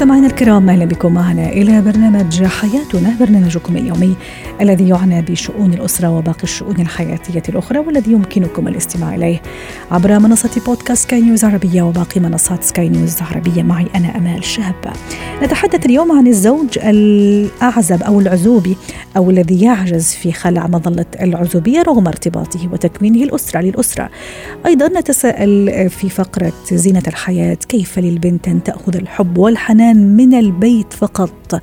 مستمعينا الكرام أهلا بكم معنا إلى برنامج حياتنا برنامجكم اليومي الذي يعنى بشؤون الأسرة وباقي الشؤون الحياتية الأخرى والذي يمكنكم الاستماع إليه عبر منصة بودكاست سكاي نيوز عربيه وباقي منصات سكاي نيوز عربيه معي أنا أمال شاب. نتحدث اليوم عن الزوج الأعزب أو العزوبي أو الذي يعجز في خلع مظلة العزوبية رغم ارتباطه وتكوينه الأسرة للأسرة. أيضا نتساءل في فقرة زينة الحياة كيف للبنت أن تأخذ الحب والحنان من البيت فقط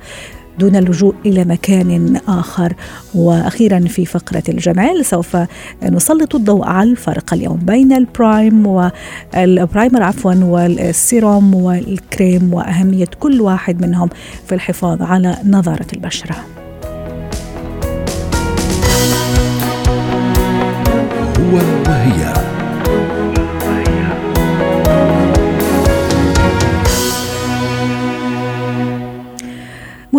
دون اللجوء إلى مكان آخر وأخيرا في فقرة الجمال سوف نسلط الضوء على الفرق اليوم بين ال prime وال primer عفوا والسيروم والكريم وأهمية كل واحد منهم في الحفاظ على نضاره البشرة. هو وهي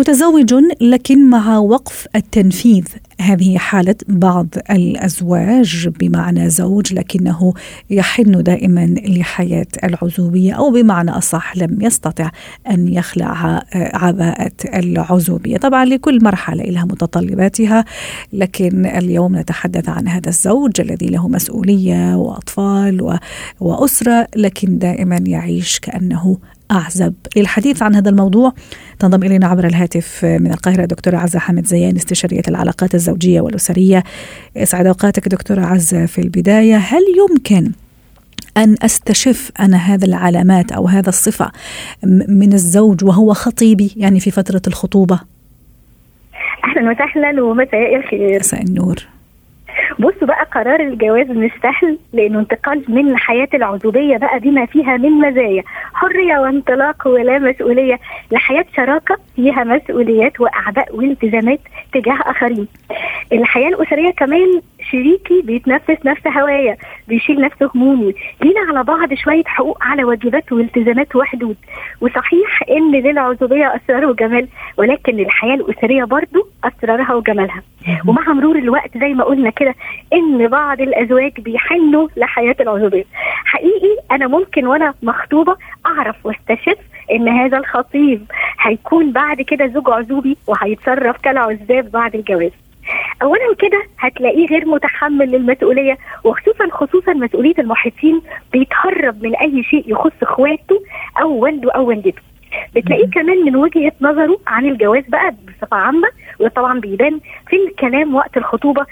متزوج لكن مع وقف التنفيذ. هذه حالة بعض الأزواج بمعنى زوج لكنه يحن دائما لحياة العزوبية أو بمعنى أصح لم يستطع أن يخلع عباءة العزوبية. طبعا لكل مرحلة لها متطلباتها لكن اليوم نتحدث عن هذا الزوج الذي له مسؤولية وأطفال وأسرة لكن دائما يعيش كأنه أعزب للحديث عن هذا الموضوع. تنضم إلينا عبر الهاتف من القاهرة دكتورة عزة حامد زيان استشارية العلاقات الزوجية والأسرية. اسعد أوقاتك دكتورة عزة في البداية. هل يمكن أن أستشف أنا هذا العلامات أو هذا الصفة من الزوج وهو خطيبي يعني في فترة الخطوبة؟ أهلا وسهلا ومساء الخير. مساء النور. بصوا بقى قرار الجواز مش سهل لأنه انتقال من حياة العزوبية بقى بما فيها من مزايا. حرية وانطلاق ولا مسؤولية لحياه شراكة فيها مسؤوليات وأعباء والتزامات تجاه آخرين. الحياة الأسرية كمان شريكي بيتنفس نفس هوايا بيشيل نفس همومي. لينا على بعض شوية حقوق على واجبات والتزامات وحدود وصحيح إن للعزوبية أسرار وجمال ولكن الحياة الأسرية برضو أسرارها وجمالها. ومع مرور الوقت زي ما قلنا كده إن بعض الأزواج بيحنوا لحياة العزوبية. حقيقي أنا ممكن وأنا مخطوبة أعرف واستشف إن هذا الخطيب هيكون بعد كده زوج عزوبي وهيتصرف كالعزاب بعد الجواز. اولا كده هتلاقيه غير متحمل للمسؤولية وخصوصا خصوصا مسؤولية المحيطين بيتهرب من أي شيء يخص إخواته أو والده أو والدته. بتلاقيه كمان من وجهة نظره عن الجواز بقى بصفة عامة وطبعا بيبان في الكلام وقت الخطوبة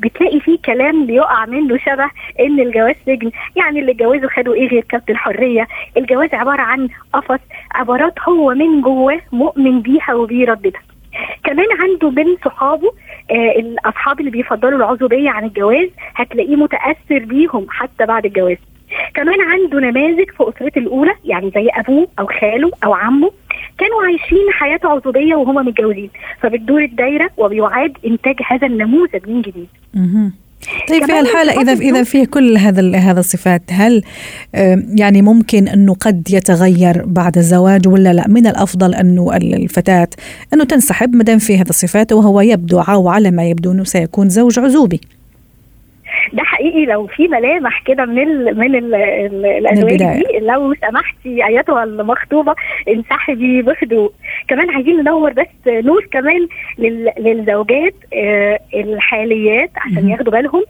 بتلاقي فيه كلام بيقع منه شبه إن الجواز سجن. يعني اللي اتجوزوا خدوا إيه غير كابت الحرية؟ الجواز عبارة عن قفص عبارات هو من جواه مؤمن بيها وبيرددها كمان عنده من صحابه الأصحاب اللي بيفضلوا العزوبيه عن الجواز هتلاقيه متأثر بيهم حتى بعد الجواز كمان عنده نماذج في اسرته الأولى يعني زي أبوه أو خاله أو عمه كانوا عايشين حياة عزوبيه وهما متجوزين فبتدور الدايرة وبيعاد إنتاج هذا النموذج من جديد. طيب في الحالة إذا إذا فيه كل هذا هذا الصفات هل يعني ممكن أنه قد يتغير بعد الزواج ولا لا؟ من الأفضل أنه الفتاة أنه تنسحب ما دام في هذه الصفات وهو يبدو أو على ما يبدو أنه سيكون زوج عزوبي. ده حقيقي لو في ملامح كده من ال من ال الأزواج دي لو سمحتي أيتها المخطوبة انسحبي بهدوء. كمان عايزين ندور بس نور كمان للزوجات الحاليات عشان ياخدوا بالهم.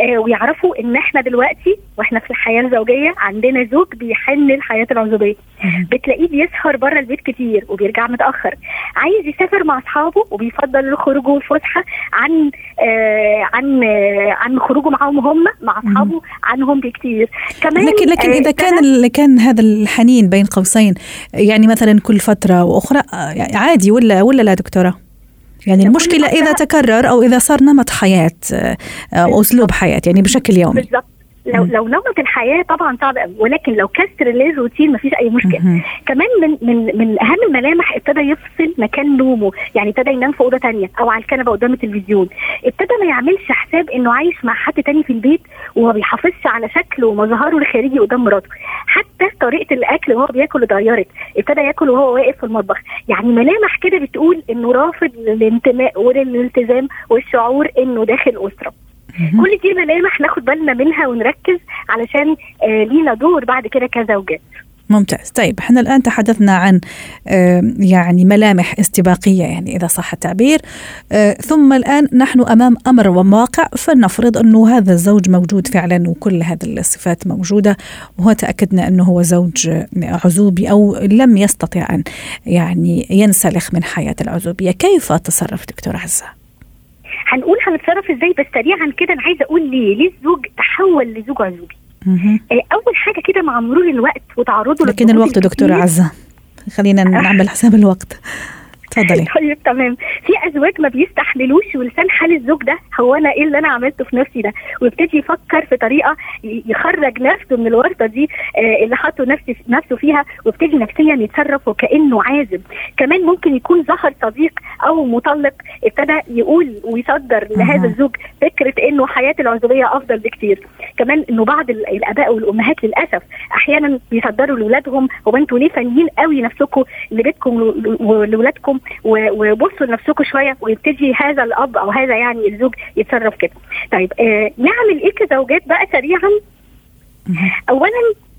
آه ويعرفوا إن إحنا دلوقتي وإحنا في الحياة الزوجية عندنا زوج بيحن الحياة العزوبيه بتلاقيه بيسهر بره البيت كتير وبيرجع متأخر. عايز يسافر مع أصحابه وبيفضل الخروج والفسحة عن آه عن آه عن خروجه معاهم هم مع أصحابه عنهم بكتير. كمان لكن لكن إذا كان كان هذا الحنين بين قوسين يعني مثلا كل فترة وأخرى عادي ولا ولا لا دكتورة؟ يعني المشكلة إذا تكرر أو إذا صار نمط حياة أو أسلوب حياة يعني بشكل يومي. بالضبط. لو لو نمط الحياة طبعا صعب قوي ولكن لو كسر للروتين مفيش أي مشكلة. كمان من من من أهم الملامح ابتدى يفصل مكان نومه يعني ابتدى ينام في أوضة تانية أو على الكنبة قدام التلفزيون. ابتدى ما يعملش حساب إنه عايش مع حد تاني في البيت وما بيحافظش على شكله ومظهره الخارجي قدام مراته. حتى طريقة الأكل وهو بياكل اتغيرت ابتدى ياكل وهو واقف في المطبخ. يعني ملامح كده بتقول إنه رافض للانتماء وللالتزام والشعور إنه داخل أسرة. كل دي ملامح ناخد بالنا منها ونركز علشان آه لينا دور بعد كده كزوجات. ممتاز. طيب إحنا الآن تحدثنا عن يعني ملامح استباقية يعني إذا صح التعبير. ثم الآن نحن أمام أمر وواقع فلنفرض أنه هذا الزوج موجود فعلا وكل هذه الصفات موجودة وهو تأكدنا أنه هو زوج عزوبي أو لم يستطع أن يعني ينسلخ من حياة العزوبية. كيف تصرف دكتور عزة؟ هنقول هنتصرف إزاي؟ بس سريعا كده أنا عايزة أقول ليه؟ ليه الزوج تحول لزوج عزوبي أول حاجة كده مع مرور الوقت وتعرضه لكن الوقت دكتورة عزة خلينا نعمل حساب الوقت. تفضلي طيب تمام. في أزواج ما بيستحملوش ولسان حال الزوج ده هو أنا إيه اللي أنا عملته في نفسي ده؟ ويبتدي يفكر في طريقة يخرج نفسه من الورطة دي آه اللي حاطه نفسه نفسه فيها ويبتدي نفسيا يتصرف وكأنه عازب كمان ممكن يكون ظهر صديق أو مطلق ابتدى يقول ويصدر لهذا الزوج فكرة إنه حياة العزوبية أفضل بكتير. كمان إنه بعض الأباء والأمهات للأسف أحيانا بيصدروا لاولادهم هو أنتوا ليه فانيين قوي نفسكم لبيتكم ولولادكم؟ وبصوا لنفسكم شوية ويبتدي هذا الأب أو هذا يعني الزوج يتصرف كده. طيب آه نعمل إيه كزوجات بقى سريعا؟ اولا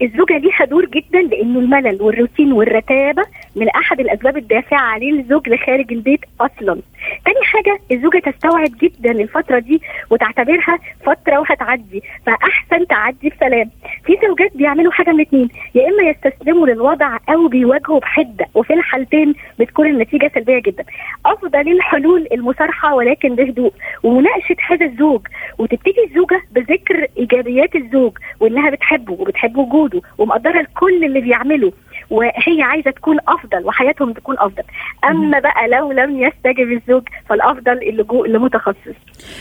الزوجة ليها دور جدا لأنه الملل والروتين والرتابة من أحد الأسباب الدافعة عليه الزوج لخارج البيت أصلا. تاني حاجة الزوجة تستوعب جدا الفترة دي وتعتبرها فترة وهتعدي فأحسن تعدي بسلام. في زوجات بيعملوا حاجة من اتنين يا إما يستسلموا للوضع أو بيواجهوا بحدة وفي الحالتين بتكون النتيجة سلبية جدا. أفضل الحلول المصارحة ولكن بهدوء ومناقشة هذا الزوج وتبتدي الزوجة بذكر إيجابيات الزوج وإنها بتحبه وبتحب وجوده ومقدرة كل اللي بيعمله وهي عايزة تكون أفضل وحياتهم تكون أفضل. أما بقى لو لم يستجب الزوج فالأفضل اللجوء لمتخصص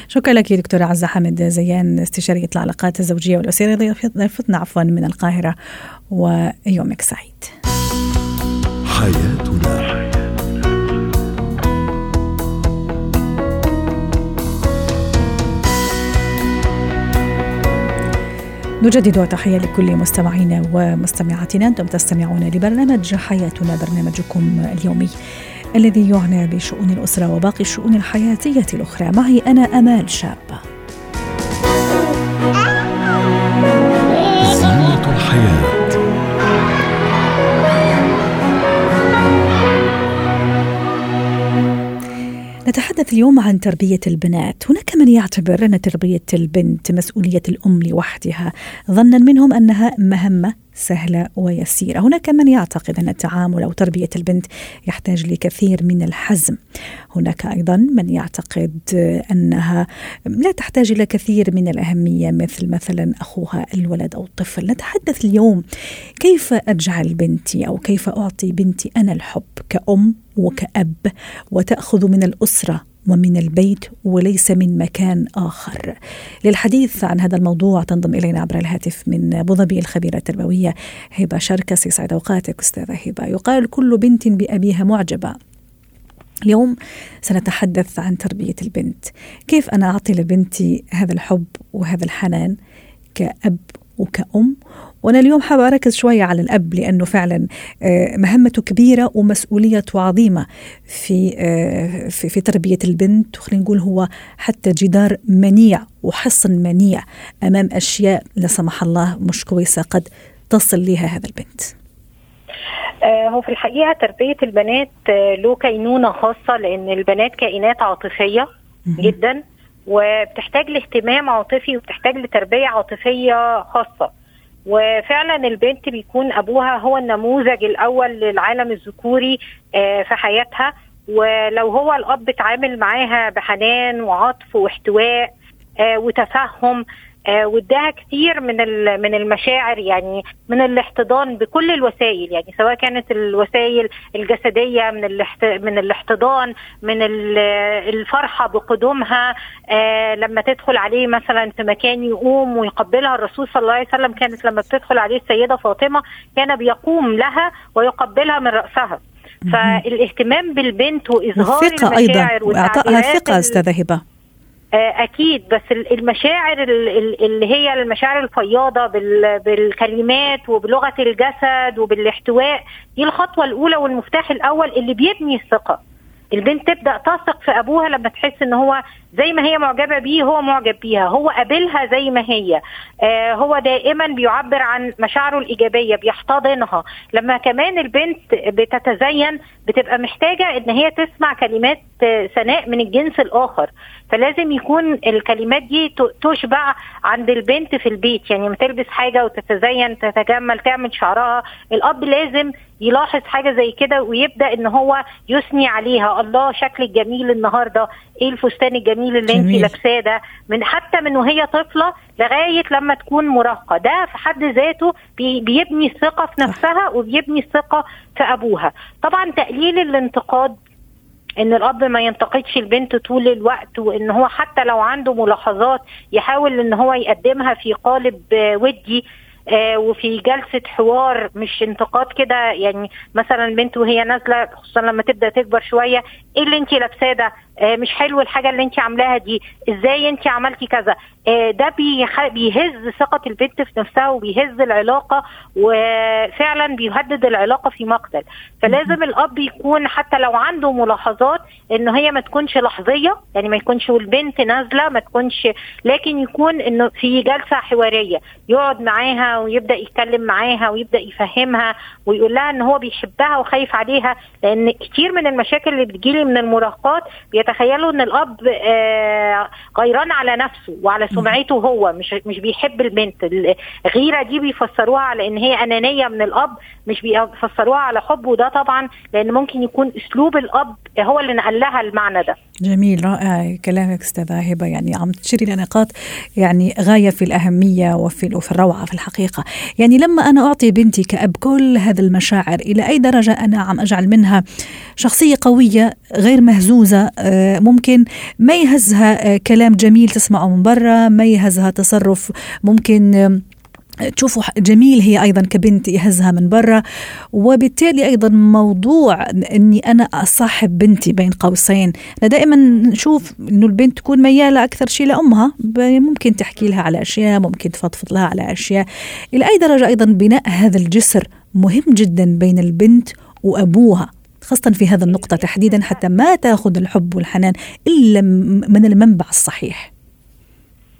شكرا لك دكتورة عزة حمد زيان استشارية العلاقات الزوجية والأسرية ضيفتنا عفوا من القاهرة ويومك سعيد. حياتنا نجدد تحية لكل مستمعينا ومستمعاتنا. أنتم تستمعون لبرنامج حياتنا برنامجكم اليومي الذي يعنى بشؤون الأسرة وباقي الشؤون الحياتية الأخرى. معي أنا أمال شابة نتحدث اليوم عن تربية البنات. هناك من يعتبر أن تربية البنت مسؤولية الأم لوحدها. ظنا منهم أنها مهمة؟ سهلة ويسيرة. هناك من يعتقد أن التعامل أو تربية البنت يحتاج لكثير من الحزم. هناك أيضا من يعتقد أنها لا تحتاج إلى كثير من الأهمية مثل مثلا أخوها الولد أو الطفل. نتحدث اليوم كيف أجعل بنتي أو كيف أعطي بنتي أنا الحب كأم وكأب وتأخذ من الأسرة ومن البيت وليس من مكان آخر. للحديث عن هذا الموضوع تنضم إلينا عبر الهاتف من أبو ظبي الخبيرة التربوية هبة شركس يسعد أوقاتك أستاذة هبة. يقال كل بنت بأبيها معجبة. اليوم سنتحدث عن تربية البنت. كيف أنا أعطي لبنتي هذا الحب وهذا الحنان كأب وكأم؟ وأنا اليوم حابة أركز شوية على الأب لأنه فعلا مهمته كبيرة ومسؤوليته عظيمة في في, في تربية البنت وخلينا نقول هو حتى جدار منيع وحصن منيع أمام أشياء لا سمح الله مش كويسة قد تصل لها هذا البنت. هو في الحقيقة تربية البنات له كينونة خاصة لأن البنات كائنات عاطفية جدا وبتحتاج لاهتمام عاطفي وبتحتاج لتربية عاطفية خاصة. وفعلا البنت بيكون أبوها هو النموذج الأول للعالم الذكوري في حياتها. ولو هو الأب اتعامل معاها بحنان وعطف واحتواء وتفهم آه، واداها كتير من من المشاعر يعني من الاحتضان بكل الوسائل يعني سواء كانت الوسائل الجسدية من من الاحتضان من الفرحة بقدومها آه، لما تدخل عليه مثلا في مكان يقوم ويقبلها الرسول صلى الله عليه وسلم كانت لما بتدخل عليه السيدة فاطمة كان بيقوم لها ويقبلها من رأسها. فالاهتمام بالبنت وإظهار المشاعر أيضا وإعطائها ثقة أستاذة هبة. آه، أكيد بس المشاعر اللي هي المشاعر الفياضة بالكلمات وبلغة الجسد وبالاحتواء دي الخطوة الأولى والمفتاح الأول اللي بيبني الثقة. البنت تبدأ تثق في أبوها لما تحس إن هو زي ما هي معجبة بيه هو معجب بيها. هو قابلها زي ما هي. آه هو دائما بيعبر عن مشاعره الإيجابية بيحتضنها. لما كمان البنت بتتزين بتبقى محتاجة إن هي تسمع كلمات ثناء من الجنس الآخر. فلازم يكون الكلمات دي تشبع عند البنت في البيت. يعني لما تلبس حاجة وتتزين تتجمل تعمل شعرها الأب لازم يلاحظ حاجة زي كده ويبدأ إن هو يثني عليها. الله شكلك جميل النهارده. إيه الفستان الجميل اللي انت لابساه ده؟ من حتى من وهي طفلة لغاية لما تكون مراهقة. ده في حد ذاته بي بيبني الثقة في نفسها وبيبني الثقة في أبوها. طبعا تقليل الانتقاد إن الأب ما ينتقدش البنت طول الوقت وإن هو حتى لو عنده ملاحظات يحاول إن هو يقدمها في قالب ودي. آه وفي جلسة حوار مش انتقاد كده يعني مثلا البنت وهي نازلة خصوصا لما تبدأ تكبر شوية إيه اللي انت لابساه ده؟ آه مش حلو الحاجة اللي انت عاملاها دي. إزاي انت عملتي كذا؟ آه ده بيهز ثقة البنت في نفسها وبيهز العلاقة وفعلا بيهدد العلاقة في مقتل. فلازم الأب يكون حتى لو عنده ملاحظات إن هي ما تكونش لحظية يعني ما يكونش والبنت نازلة ما تكونش لكن يكون إنه في جلسة حوارية يقعد معاها ويبدأ يتكلم معاها ويبدأ يفهمها ويقول لها إن هو بيحبها وخايف عليها لأن كتير من المشاكل اللي بتجيلي من المراهقات بيتخيلوا إن الأب آه غيران على نفسه وعلى سمعته هو مش مش بيحب البنت. الغيرة دي بيفسروها على إن هي أنانية من الأب مش بيفسروها على حب وده طبعا لأن ممكن يكون أسلوب الأب هو اللي نقل لها المعنى ده. جميل رائع كلامك أستاذة هبة. يعني عم تشيري لنقاط يعني غاية في الأهمية وفي الروعة في الحقيقة. يعني لما أنا أعطي بنتي كأب كل هذه المشاعر إلى أي درجة أنا عم أجعل منها شخصية قوية غير مهزوزة آه، ممكن ما يهزها آه، كلام جميل تسمعه من برا ما يهزها تصرف ممكن تشوفوا جميل هي أيضا كبنت يهزها من برا. وبالتالي أيضا موضوع إني أنا أصاحب بنتي بين قوسين. أنا دائما نشوف إنه البنت تكون ميالة أكثر شيء لأمها ممكن تحكي لها على أشياء ممكن تفضفض لها على أشياء. إلى أي درجة أيضا بناء هذا الجسر مهم جدا بين البنت وأبوها خاصة في هذا النقطة تحديدا حتى ما تأخذ الحب والحنان إلا من المنبع الصحيح.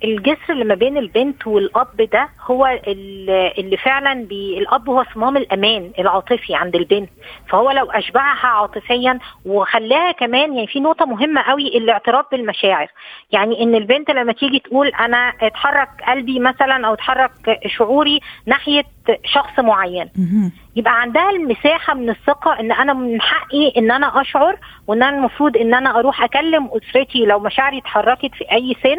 الجسر اللي ما بين البنت والأب ده هو اللي فعلا بي الأب هو صمام الأمان العاطفي عند البنت. فهو لو أشبعها عاطفيا وخلاها كمان يعني في نقطة مهمة قوي الاعتراف بالمشاعر. يعني إن البنت لما تيجي تقول أنا اتحرك قلبي مثلا أو اتحرك شعوري ناحية شخص معين. يبقى عندها المساحة من الثقة إن أنا من حقي إن أنا أشعر وإن أنا المفروض إن أنا أروح أكلم أسرتي لو مشاعري اتحركت في أي سن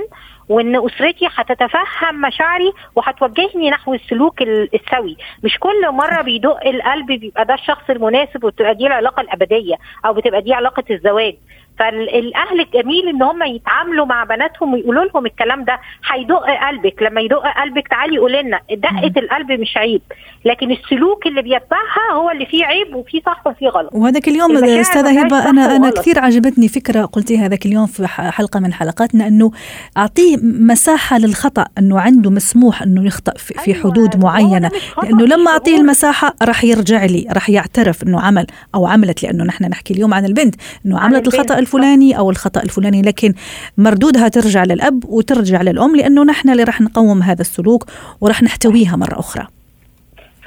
وإن أسرتي هتتفهم مشاعري وهتوجهني نحو السلوك السوي. مش كل مرة بيدق القلب بيبقى ده الشخص المناسب وتبقى دي العلاقة الأبدية أو بتبقى دي علاقة الزواج. فالأهل الجميل إن هم يتعاملوا مع بناتهم ويقولوا لهم الكلام ده هيدق قلبك. لما يدق قلبك تعالي قولي لنا دقة القلب مش عيب لكن السلوك اللي بيتبعها هو اللي فيه عيب وفيه صح وفيه غلط. وهذاك اليوم أستاذة هبة أنا أنا كثير عجبتني فكرة قلتيها هذاك اليوم في حلقة من حلقاتنا إنه أعطيه مساحة للخطأ إنه عنده مسموح إنه يخطأ في, في أيوة حدود معينة. لأنه لما أعطيه المساحة راح يرجع لي راح يعترف إنه عمل أو عملت لأنه نحن نحكي اليوم عن البنت إنه عملت الخطأ الفلاني أو الخطأ الفلاني لكن مردودها ترجع للأب وترجع للأم لأنه نحن اللي راح نقوم هذا السلوك وراح نحتويها مرة أخرى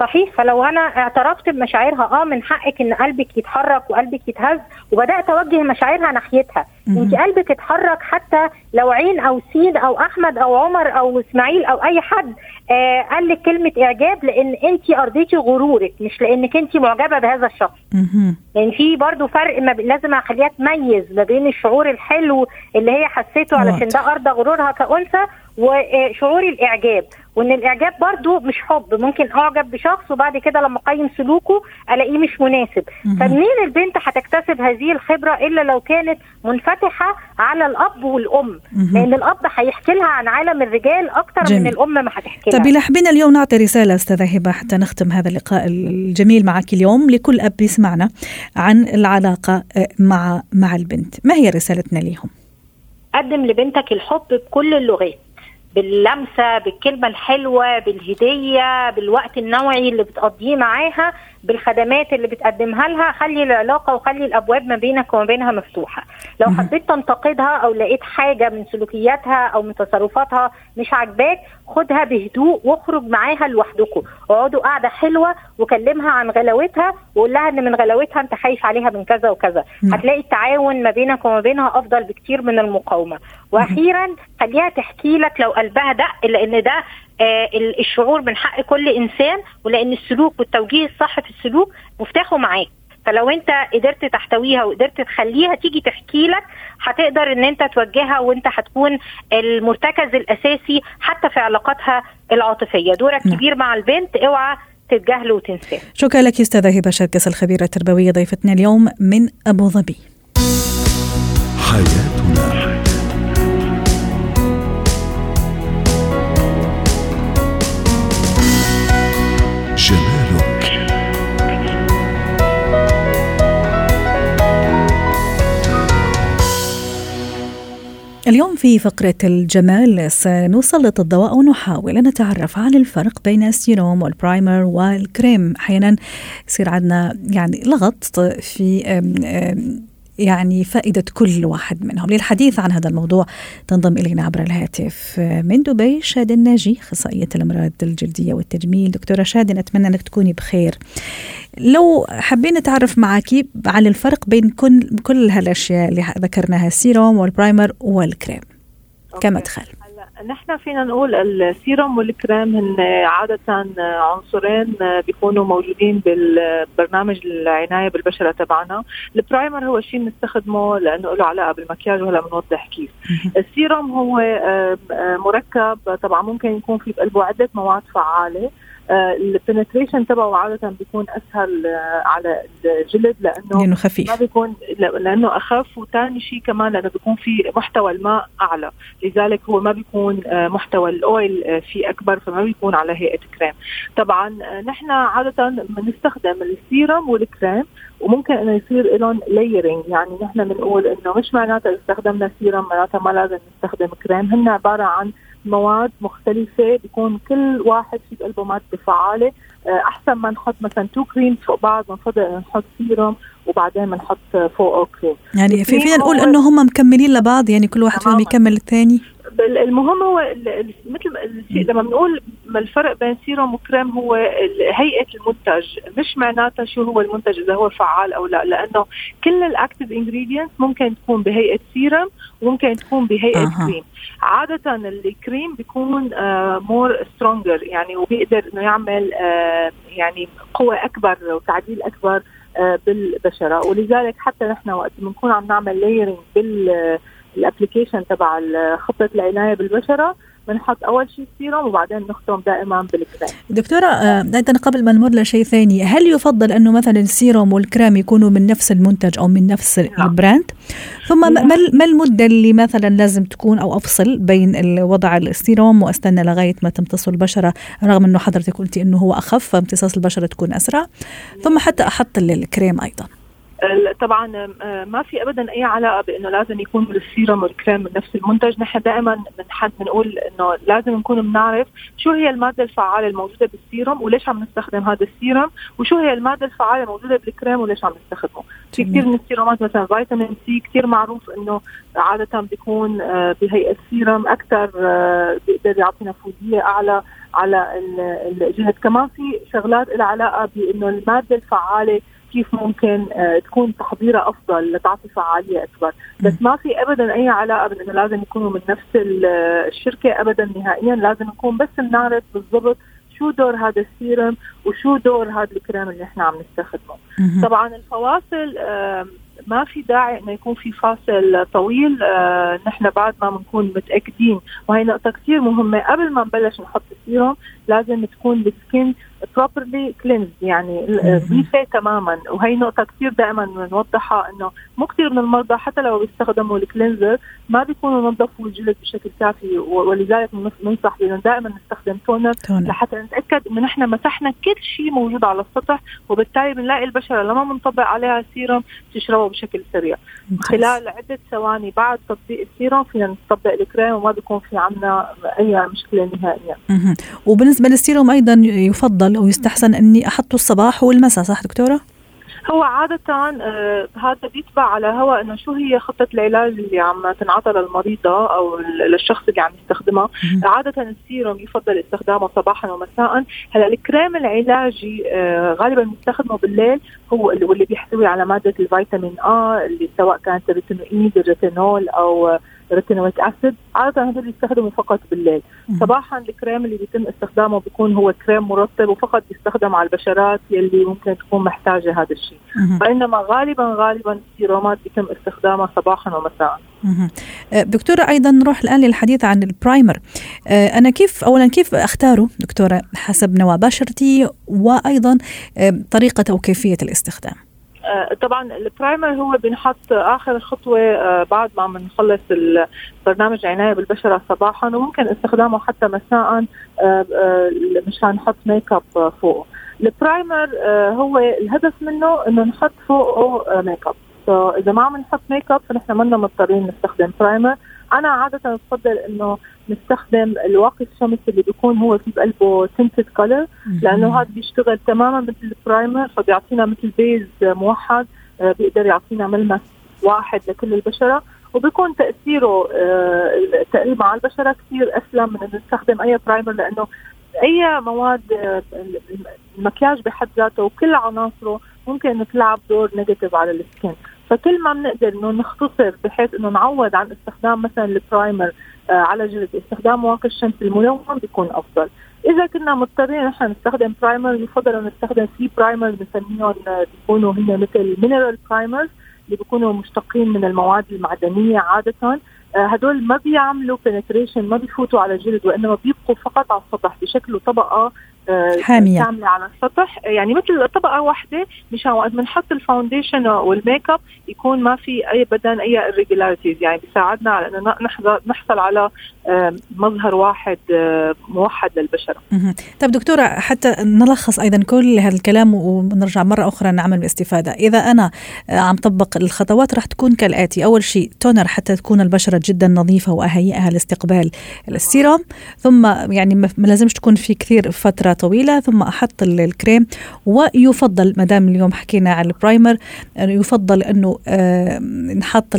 صحيح فلو أنا اعترفت بمشاعرها آه من حقك إن قلبك يتحرك وقلبك يتهز وبدأت أوجه مشاعرها ناحيتها. انت قلبك اتحرك حتى لو عين أو سين أو احمد أو عمر أو اسماعيل أو اي حد آه قال لك كلمة اعجاب لأن انت ارضيتي غرورك مش لانك انت معجبة بهذا الشخص. يعني في برضو فرق ما ب... لازم اخليها تميز ما بين الشعور الحلو اللي هي حسيته علشان. ده ارضى غرورها كأنثى وشعور الاعجاب وإن الاعجاب برضو مش حب ممكن اعجب بشخص وبعد كده لما اقيم سلوكه الاقيه مش مناسب. فمنين البنت هتكتسب هذه الخبرة إلا لو كانت منفتحة على الأب والأم. لأن الأب هيحكي لها عن عالم الرجال أكتر جميل. من الأم ما هتحكي لها. طب يلح بنا اليوم نعطي رسالة أستاذة هبة حتى نختم هذا اللقاء الجميل معك اليوم. لكل أب يسمعنا عن العلاقة آه، مع مع البنت. ما هي رسالتنا ليهم؟ قدم لبنتك الحب بكل اللغات. باللمسة بالكلمة الحلوة بالهدية بالوقت النوعي اللي بتقضيه معاها. بالخدمات اللي بتقدمها لها خلي العلاقة وخلي الأبواب ما بينك وما بينها مفتوحة لو. حبيت تنتقدها أو لقيت حاجة من سلوكياتها أو من تصرفاتها مش عاجباك خدها بهدوء واخرج معاها لوحدكم اقعدوا قاعدة حلوة وكلمها عن غلاوتها وقول لها إن من غلاوتها أنت خايف عليها من كذا وكذا. هتلاقي التعاون ما بينك وما بينها أفضل بكتير من المقاومة وأخيرا خليها تحكي لك لو قلبها دق لأن ده الشعور من حق كل إنسان ولأن السلوك والتوجيه الصح في السلوك مفتاحه معاك. فلو أنت قدرت تحتويها وقدرت تخليها تيجي تحكي لك هتقدر إن أنت توجهها وأنت هتكون المرتكز الأساسي حتى في علاقاتها العاطفية. دورك نعم. كبير مع البنت اوعى تتجاهله وتنساه. شكرا لك أستاذة هبة شركس الخبيرة التربوية ضيفتنا اليوم من أبو ظبي. حياتنا اليوم في فقرة الجمال سنسلط الضوء ونحاول أن نتعرف عن الفرق بين ال serum وال primer والكريم. أحيانا يصير عندنا يعني لغط في يعني فائدة كل واحد منهم. للحديث عن هذا الموضوع تنضم إلينا عبر الهاتف من دبي شادن الناجي أخصائية الأمراض الجلدية والتجميل. دكتورة شادن أتمنى أنك تكوني بخير. لو حابين نتعرف معك على الفرق بين كل كل هالأشياء اللي ذكرناها ال serum وال primer والكريم. كمدخل نحن فينا نقول السيروم والكريم هن عادة عنصرين بيكونوا موجودين بالبرنامج العناية بالبشرة تبعنا. ال primer هو شيء بنستخدمه لأنه له علاقة بالمكياج وهلا بنوضح كيف. السيروم هو مركب طبعا ممكن يكون في بقلبه عدة مواد فعالة. ال penetration تبعه عادة بيكون أسهل آه، على الجلد لأنه لأنه ما خفيف بيكون ل- لأنه أخف وثاني شيء كمان لأنه بيكون في محتوى الماء أعلى. لذلك هو ما بيكون آه، محتوى ال oil آه، فيه أكبر فما بيكون على هيئة كريم. طبعا آه، نحن عادة بنستخدم السيرم والكريم وممكن إنه يصير لهم layering يعني نحن بنقول إنه مش معناتها استخدمنا سيرم معناتها ما لازم نستخدم كريم. هن عبارة عن مواد مختلفة بيكون كل واحد في بقلبه مادة فعالة آه، أحسن ما نحط مثلا two cream فوق بعض بنفضل نحط سيروم وبعدين بنحط فوقه كريم يعني في فينا نقول إنه هم مكملين لبعض يعني كل واحد فيهم. يكمل الثاني؟ المهم هو مثل الشيء لما بنقول ما الفرق بين سيروم وكريم هو هيئة المنتج مش معناتها شو هو المنتج إذا هو فعال أو لا لأنه كل ال active ingredients ممكن تكون بهيئة سيروم وممكن تكون بهيئة أها. كريم عادة الكريم بيكون more stronger يعني وبيقدر إنه يعمل آه، يعني قوة أكبر وتعديل أكبر آه، بالبشرة ولذلك حتى نحن وقت بنكون عم نعمل layering بال ال application تبع خطة العناية بالبشرة بنحط أول شيء سيروم وبعدين نختم دائما بالكريم دكتورة آه، أيضا قبل ما نمر لشيء ثاني هل يفضل أنه مثلا السيروم والكريم يكونوا من نفس المنتج أو من نفس نعم. ال brand ثم ما- ما ال- ما المدة اللي مثلا لازم تكون أو أفصل بين وضع السيروم وأستنى لغاية ما تمتص البشرة رغم أنه حضرتك قلتي أنه هو أخف فامتصاص البشرة تكون أسرع ثم حتى ال- الكريم أيضا. ال- طبعا آه، ما في ابدا أي علاقة بإنه لازم يكون السيروم والكريم من نفس المنتج. نحن دائما بنحد بنقول إنه لازم نكون بنعرف شو هي المادة الفعالة الموجودة بالسيروم وليش عم نستخدم هذا السيروم وشو هي المادة الفعالة الموجودة بالكريم وليش عم نستخدمه. في. كثير من السيرومات مثلا فيتامين C كثير معروف إنه عاده بيكون آه، بهيئة سيروم أكثر بيقدر يعطي نفوذية أعلى على الجلد كمان في شغلات لها علاقة بإنه المادة الفعالة كيف ممكن آه، تكون تحضيرها أفضل لتعطي فعالية أكبر. بس ما في ابدا أي علاقة بإنه لازم يكونوا من نفس الشركة ابدا نهائيا. لازم نكون بس بنعرف بالضبط شو دور هذا السيرم وشو دور هذا الكريم اللي إحنا عم نستخدمه. طبعا الفواصل ما في داعي إنه يكون في فاصل طويل. آه نحن بعد ما بنكون متأكدين وهي نقطة كثير مهمة. قبل ما نبلش نحط السيروم لازم تكون ال skin properly cleansed يعني نظيفه تماما. وهي نقطة كثير دائما بنوضحها إنه مو كثير من المرضى حتى لو بيستخدموا ال cleanser ما بيكونوا نظفوا الجلد بشكل كافي. ولذلك بننصح بإنه دائما نستخدم toner, toner لحتى نتأكد انه نحن مسحنا كل شيء موجود على السطح وبالتالي بنلاقي البشرة لما بنطبق عليها سيروم تشربه بشكل سريع. خلال عدة ثواني بعد تطبيق السيروم فينا نطبق الكريم وما بيكون في عندنا أي مشكلة نهائيا. وبالنسبة للسيروم أيضا يفضل أو يستحسن إني احطه الصباح والمساء صح دكتورة؟ هو عادة آه هذا بيتبع على هو إنه شو هي خطة العلاج اللي عم تنعطى للمريضة أو للشخص اللي عم يستخدمها، عادة السيروم يفضل استخدامه صباحا ومساء، هلأ الكريم العلاجي آه غالبا بنستخدمه بالليل هو واللي بيحتوي على مادة الفيتامين A اللي سواء كانت ال retinoid ال retinol أو retinoic acid عادة هذول يستخدموا فقط بالليل. صباحا الكريم اللي بيتم استخدامه بيكون هو كريم مرطب وفقط يستخدم على البشرات يلي ممكن تكون محتاجة هذا الشيء. بينما غالبا غالبا السيرومات بيتم استخدامها صباحا ومساء. أه، دكتورة أيضا نروح الآن للحديث عن ال primer. أه، أنا كيف أولا كيف أختاره دكتورة؟ حسب نوع بشرتي وأيضا أه، طريقة أو كيفية الاستخدام. طبعا ال primer هو بنحط آخر خطوة آه، بعد ما بنخلص برنامج عناية بالبشرة صباحا وممكن استخدامه حتى مساء آه، مشان نحط ميك اب فوقه. ال primer هو الهدف منه إنه نحط فوقه ميك اب فاذا ما عم نحط ميك اب فنحن منا مضطرين نستخدم primer أنا عادة بفضل إنه نستخدم الواقي الشمس اللي بيكون هو في بقلبه tinted color لأنه هذا بيشتغل تماما مثل ال primer فبيعطينا مثل base موحد آه، بيقدر يعطينا ملمس واحد لكل البشرة. وبيكون تأثيره آه، تقريبا على البشرة كثير أسلم من إنه نستخدم أي primer لأنه أي مواد آه، المكياج بحد ذاته وكل عناصره ممكن تلعب دور negative على ال skin. فكل ما بنقدر إنه نختصر بحيث إنه نعوض عن استخدام مثلا ال primer آه على جلد استخدام واقي الشمس الملون بيكون أفضل. إذا كنا مضطرين نحن نستخدم primer يفضل نستخدم في primer بنسميهم آه، بيكونوا هن مثل mineral primers اللي بيكونوا مشتقين من المواد المعدنية عادة. آه، هدول ما بيعملوا penetration ما بيفوتوا على الجلد وإنما بيبقوا فقط على السطح بشكل طبقة حامية. كامله على السطح. يعني مثل طبقة واحدة مشان وقت بنحط ال foundation وال make up يكون ما في أي بدن أي irregularities. يعني بيساعدنا على إنه نحصل على مظهر واحد موحد للبشره. طيب دكتورة حتى نلخص أيضا كل هذا الكلام ونرجع مرة أخرى نعمل باستفادة، إذا أنا آه، عم طبق الخطوات راح تكون كالآتي، أول شيء تونر حتى تكون البشرة جدا نظيفة واهيئها لاستقبال السيروم، ثم يعني ما لازمش تكون في كثير فترة طويلة ثم أحط الكريم ويفضل ما دام اليوم حكينا على ال primer يفضل إنه آه، نحط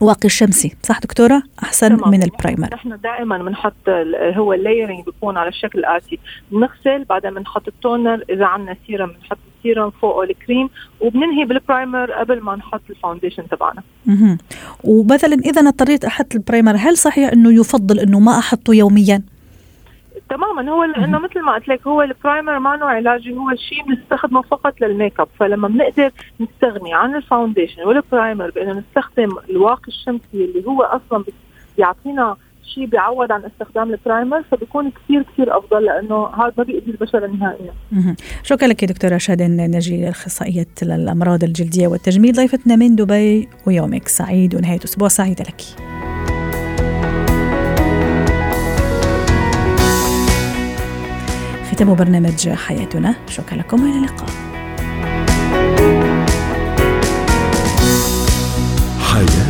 واقي الشمس صح دكتورة؟ أحسن من ال primer. نحن دائما بنحط هو ال layering بيكون على الشكل الآتي بنغسل بعدين بنحط ال toner. إذا عندنا سيرم بنحط السيرم فوقه الكريم وبننهي بال primer قبل ما نحط ال foundation تبعنا. ومثلا إذا اضطريت أحط ال primer هل صحيح أنه يفضل أنه ما أحطه يوميا؟ تماما هو لأنه مثل ما قلت لك هو ال primer مانو علاجي هو شيء بنستخدمه فقط لل make up فلما بنقدر نستغني عن ال foundation وال primer بإنه نستخدم الواقي الشمسي اللي هو أصلا بيعطينا شيء بيعوض عن استخدام ال primer فبيكون كثير كثير أفضل لأنه هذا ما بيأذي البشره نهائيا. شكرا لك دكتورة شادن نجي اخصائيه الامراض الجلدية والتجميل ضيفتنا من دبي ويومك سعيد ونهاية أسبوع سعيدة لك. ختام برنامج حياتنا شكرا لكم وإلى اللقاء حياتي.